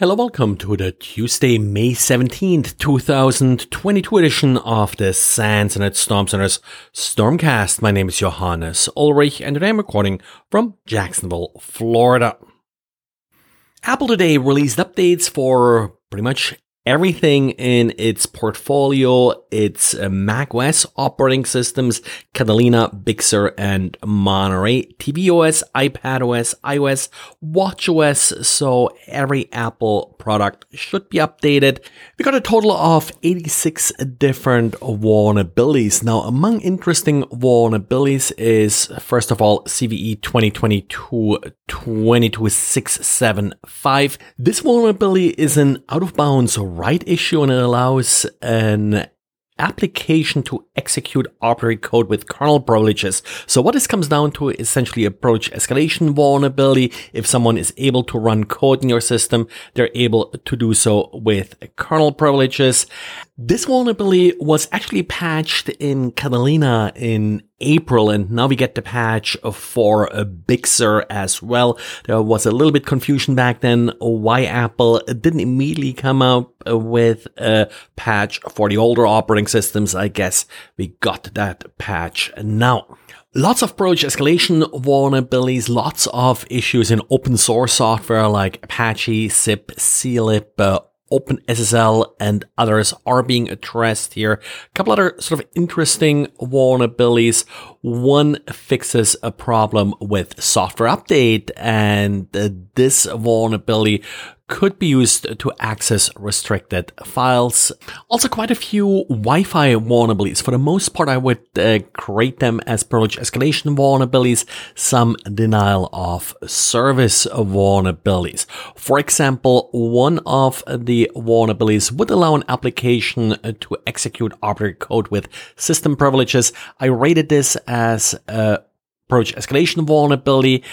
Hello, welcome to the Tuesday, May 17th, 2022 edition of the SANS and Storm Center's Stormcast. My name is Johannes Ulrich and today I'm recording from Jacksonville, Florida. Apple today released updates for pretty much everything in its portfolio, its uh, Mac OS operating systems, Catalina, Big Sur, and Monterey, tvOS, iPadOS, iOS, watchOS, so every Apple product should be updated. We got a total of 86 different vulnerabilities. Now, among interesting vulnerabilities is, first of all, CVE 2022 22675. This vulnerability is an out of bounds write issue and it allows an application to execute arbitrary code with kernel privileges. So what this comes down to is essentially privilege escalation vulnerability. If someone is able to run code in your system, they're able to do so with kernel privileges. This vulnerability was actually patched in Catalina in April, and now we get the patch for a Big as well. There was a little bit confusion back then why Apple didn't immediately come out with a patch for the older operating systems. I guess we got that patch now. Lots of privilege escalation vulnerabilities, lots of issues in open source software like Apache, SIP, CLIP, uh, OpenSSL and others are being addressed here. A couple other sort of interesting vulnerabilities. One fixes a problem with software update and uh, this vulnerability could be used to access restricted files. Also, quite a few Wi-Fi vulnerabilities. For the most part, I would uh, create them as privilege escalation vulnerabilities, some denial of service vulnerabilities. For example, one of the vulnerabilities would allow an application to execute arbitrary code with system privileges. I rated this as a privilege escalation vulnerability.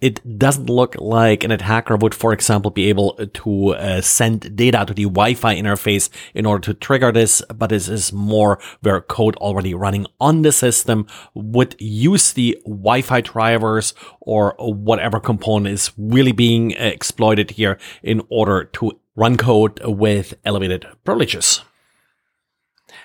It doesn't look like an attacker would, for example, be able to uh, send data to the Wi-Fi interface in order to trigger this, but this is more where code already running on the system would use the Wi-Fi drivers or whatever component is really being exploited here in order to run code with elevated privileges.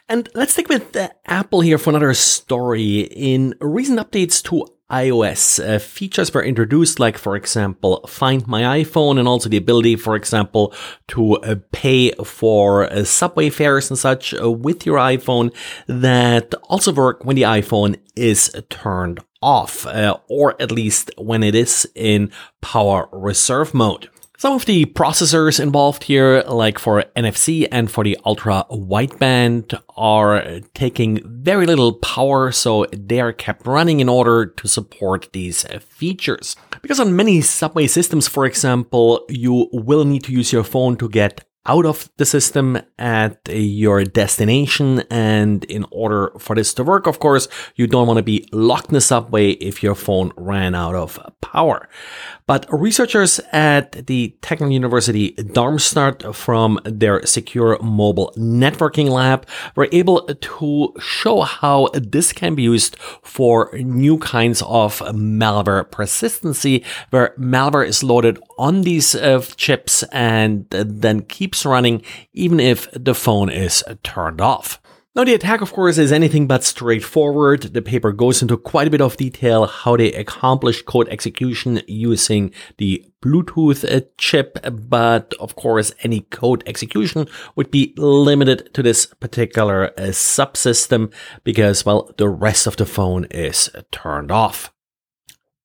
And let's stick with uh, Apple here for another story. In recent updates to iOS, uh, features were introduced, like, for example, Find My iPhone, and also the ability, for example, to uh, pay for uh, subway fares and such uh, with your iPhone that also work when the iPhone is turned off, uh, or at least when it is in power reserve mode. Some of the processors involved here, like for NFC and for the ultra wideband, are taking very little power, so they are kept running in order to support these features. Because on many subway systems, for example, you will need to use your phone to get out of the system at your destination. And in order for this to work, of course, you don't want to be locked in the subway if your phone ran out of power. But researchers at the Technical University Darmstadt from their secure mobile networking lab were able to show how this can be used for new kinds of malware persistency, where malware is loaded on these uh, chips and then keeps running even if the phone is turned off. Now, the attack, of course, is anything but straightforward. The paper goes into quite a bit of detail how they accomplish code execution using the Bluetooth chip, but of course, any code execution would be limited to this particular uh, subsystem because, well, the rest of the phone is turned off.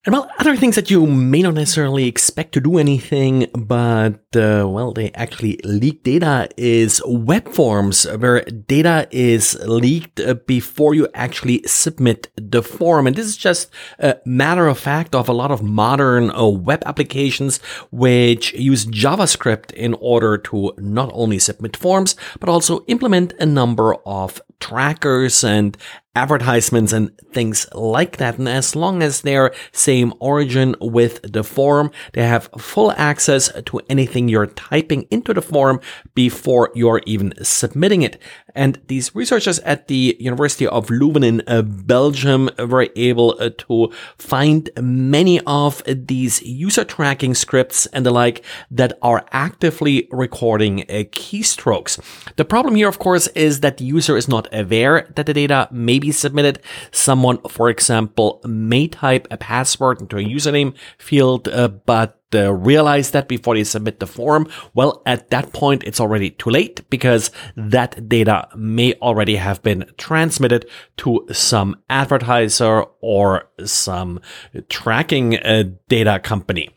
And well, other things that you may not necessarily expect to do anything, but uh, well, they actually leak data is web forms where data is leaked uh, before you actually submit the form. And this is just a matter of fact of a lot of modern uh, web applications which use JavaScript in order to not only submit forms, but also implement a number of trackers and advertisements and things like that. And as long as they're same origin with the form, they have full access to anything you're typing into the form before you're even submitting it. And these researchers at the University of Leuven in uh, Belgium were able uh, to find many of these user tracking scripts and the like that are actively recording uh, keystrokes. The problem here, of course, is that the user is not aware that the data may be submitted. Someone, for example, may type a password into a username field, uh, but uh, realize that before they submit the form, well, at that point, it's already too late because that data may already have been transmitted to some advertiser or some tracking uh, data company.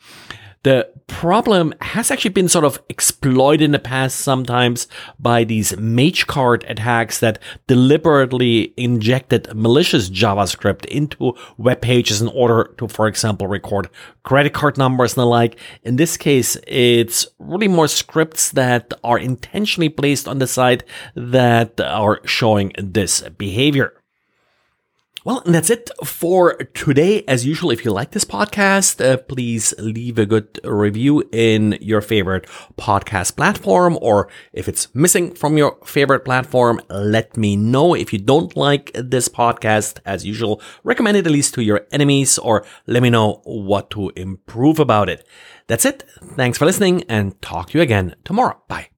The problem has actually been sort of exploited in the past sometimes by these MageCart attacks that deliberately injected malicious JavaScript into web pages in order to, for example, record credit card numbers and the like. In this case, it's really more scripts that are intentionally placed on the site that are showing this behavior. Well, that's it for today. As usual, if you like this podcast, uh, please leave a good review in your favorite podcast platform, or if it's missing from your favorite platform, let me know. If you don't like this podcast, as usual, recommend it at least to your enemies, or let me know what to improve about it. That's it. Thanks for listening, and talk to you again tomorrow. Bye.